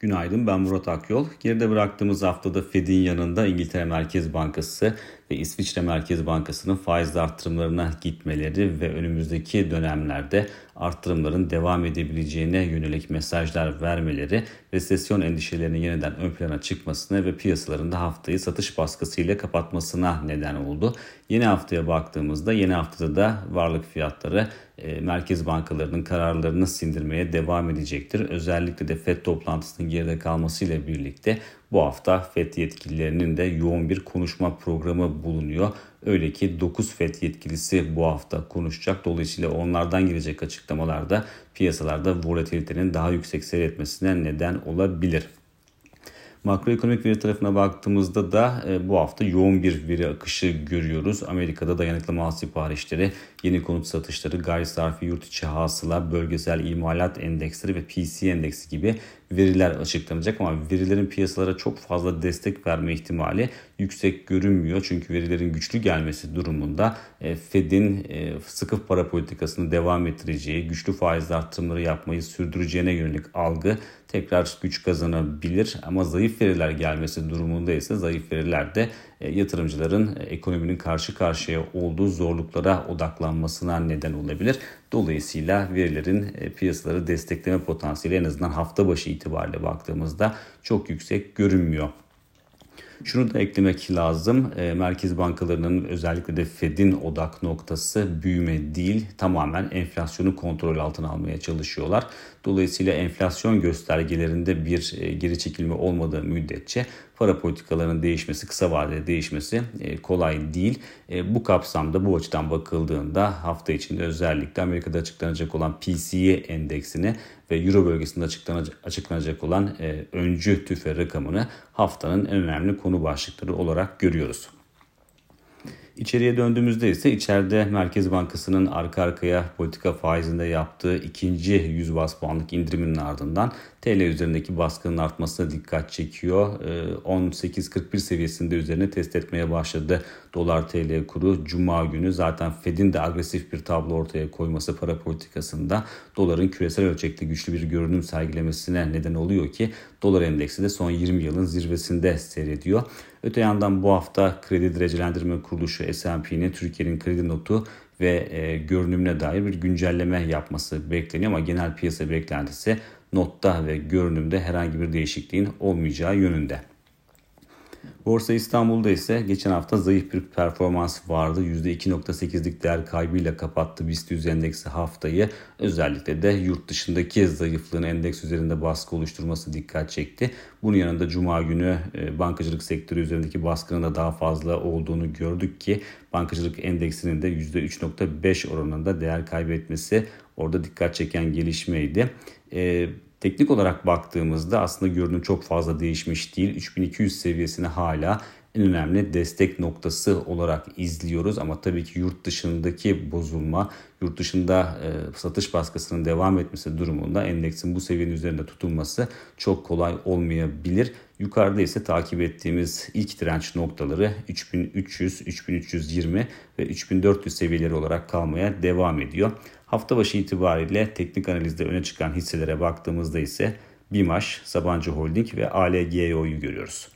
Günaydın ben Murat Akyol. Geride bıraktığımız haftada Fed'in yanında İngiltere Merkez Bankası ve İsviçre Merkez Bankası'nın faiz artırımlarına gitmeleri ve önümüzdeki dönemlerde artırımların devam edebileceğine yönelik mesajlar vermeleri resesyon endişelerinin yeniden ön plana çıkmasına ve piyasalarında haftayı satış baskısıyla kapatmasına neden oldu. Yeni haftaya baktığımızda yeni haftada da varlık fiyatları e, merkez bankalarının kararlarını sindirmeye devam edecektir. Özellikle de FED toplantısının geride kalmasıyla birlikte bu hafta FED yetkililerinin de yoğun bir konuşma programı bulunuyor. Öyle ki 9 FED yetkilisi bu hafta konuşacak. Dolayısıyla onlardan gelecek açıklamalarda piyasalarda volatilitenin daha yüksek seyretmesine neden olabilir. Makroekonomik veri tarafına baktığımızda da e, bu hafta yoğun bir veri akışı görüyoruz. Amerika'da dayanıklı mal siparişleri, yeni konut satışları, gayri sarfi yurt içi hasıla, bölgesel imalat endeksleri ve PC endeksi gibi veriler açıklanacak ama verilerin piyasalara çok fazla destek verme ihtimali yüksek görünmüyor. Çünkü verilerin güçlü gelmesi durumunda e, Fed'in e, sıkı para politikasını devam ettireceği, güçlü faiz artırımları yapmayı sürdüreceğine yönelik algı tekrar güç kazanabilir. Ama zayıf veriler gelmesi durumunda ise zayıf veriler de e, yatırımcıların ekonominin karşı karşıya olduğu zorluklara odaklanmasına neden olabilir. Dolayısıyla verilerin piyasaları destekleme potansiyeli en azından hafta başı itibariyle baktığımızda çok yüksek görünmüyor. Şunu da eklemek lazım. E, merkez bankalarının özellikle de Fed'in odak noktası büyüme değil tamamen enflasyonu kontrol altına almaya çalışıyorlar. Dolayısıyla enflasyon göstergelerinde bir e, geri çekilme olmadığı müddetçe para politikalarının değişmesi, kısa vadede değişmesi e, kolay değil. E, bu kapsamda bu açıdan bakıldığında hafta içinde özellikle Amerika'da açıklanacak olan PCE endeksini ve Euro bölgesinde açıklanacak, olan öncü tüfe rakamını haftanın en önemli konu başlıkları olarak görüyoruz. İçeriye döndüğümüzde ise içeride Merkez Bankası'nın arka arkaya politika faizinde yaptığı ikinci 100 bas puanlık indiriminin ardından TL üzerindeki baskının artmasına dikkat çekiyor. 18.41 ee, seviyesinde üzerine test etmeye başladı dolar TL kuru. Cuma günü zaten Fed'in de agresif bir tablo ortaya koyması para politikasında doların küresel ölçekte güçlü bir görünüm sergilemesine neden oluyor ki dolar endeksi de son 20 yılın zirvesinde seyrediyor. Öte yandan bu hafta kredi derecelendirme kuruluşu S&P'nin Türkiye'nin kredi notu ve e, görünümüne dair bir güncelleme yapması bekleniyor ama genel piyasa beklentisi notta ve görünümde herhangi bir değişikliğin olmayacağı yönünde. Borsa İstanbul'da ise geçen hafta zayıf bir performans vardı. %2.8'lik değer kaybıyla kapattı BIST 100 endeksi haftayı. Özellikle de yurt dışındaki zayıflığın endeks üzerinde baskı oluşturması dikkat çekti. Bunun yanında Cuma günü e, bankacılık sektörü üzerindeki baskının da daha fazla olduğunu gördük ki bankacılık endeksinin de %3.5 oranında değer kaybetmesi orada dikkat çeken gelişmeydi. E, Teknik olarak baktığımızda aslında görünüm çok fazla değişmiş değil. 3200 seviyesini hala en önemli destek noktası olarak izliyoruz. Ama tabii ki yurt dışındaki bozulma, yurt dışında e, satış baskısının devam etmesi durumunda endeksin bu seviyenin üzerinde tutulması çok kolay olmayabilir. Yukarıda ise takip ettiğimiz ilk direnç noktaları 3300, 3320 ve 3400 seviyeleri olarak kalmaya devam ediyor. Hafta başı itibariyle teknik analizde öne çıkan hisselere baktığımızda ise BİMAŞ, Sabancı Holding ve ALGO'yu görüyoruz.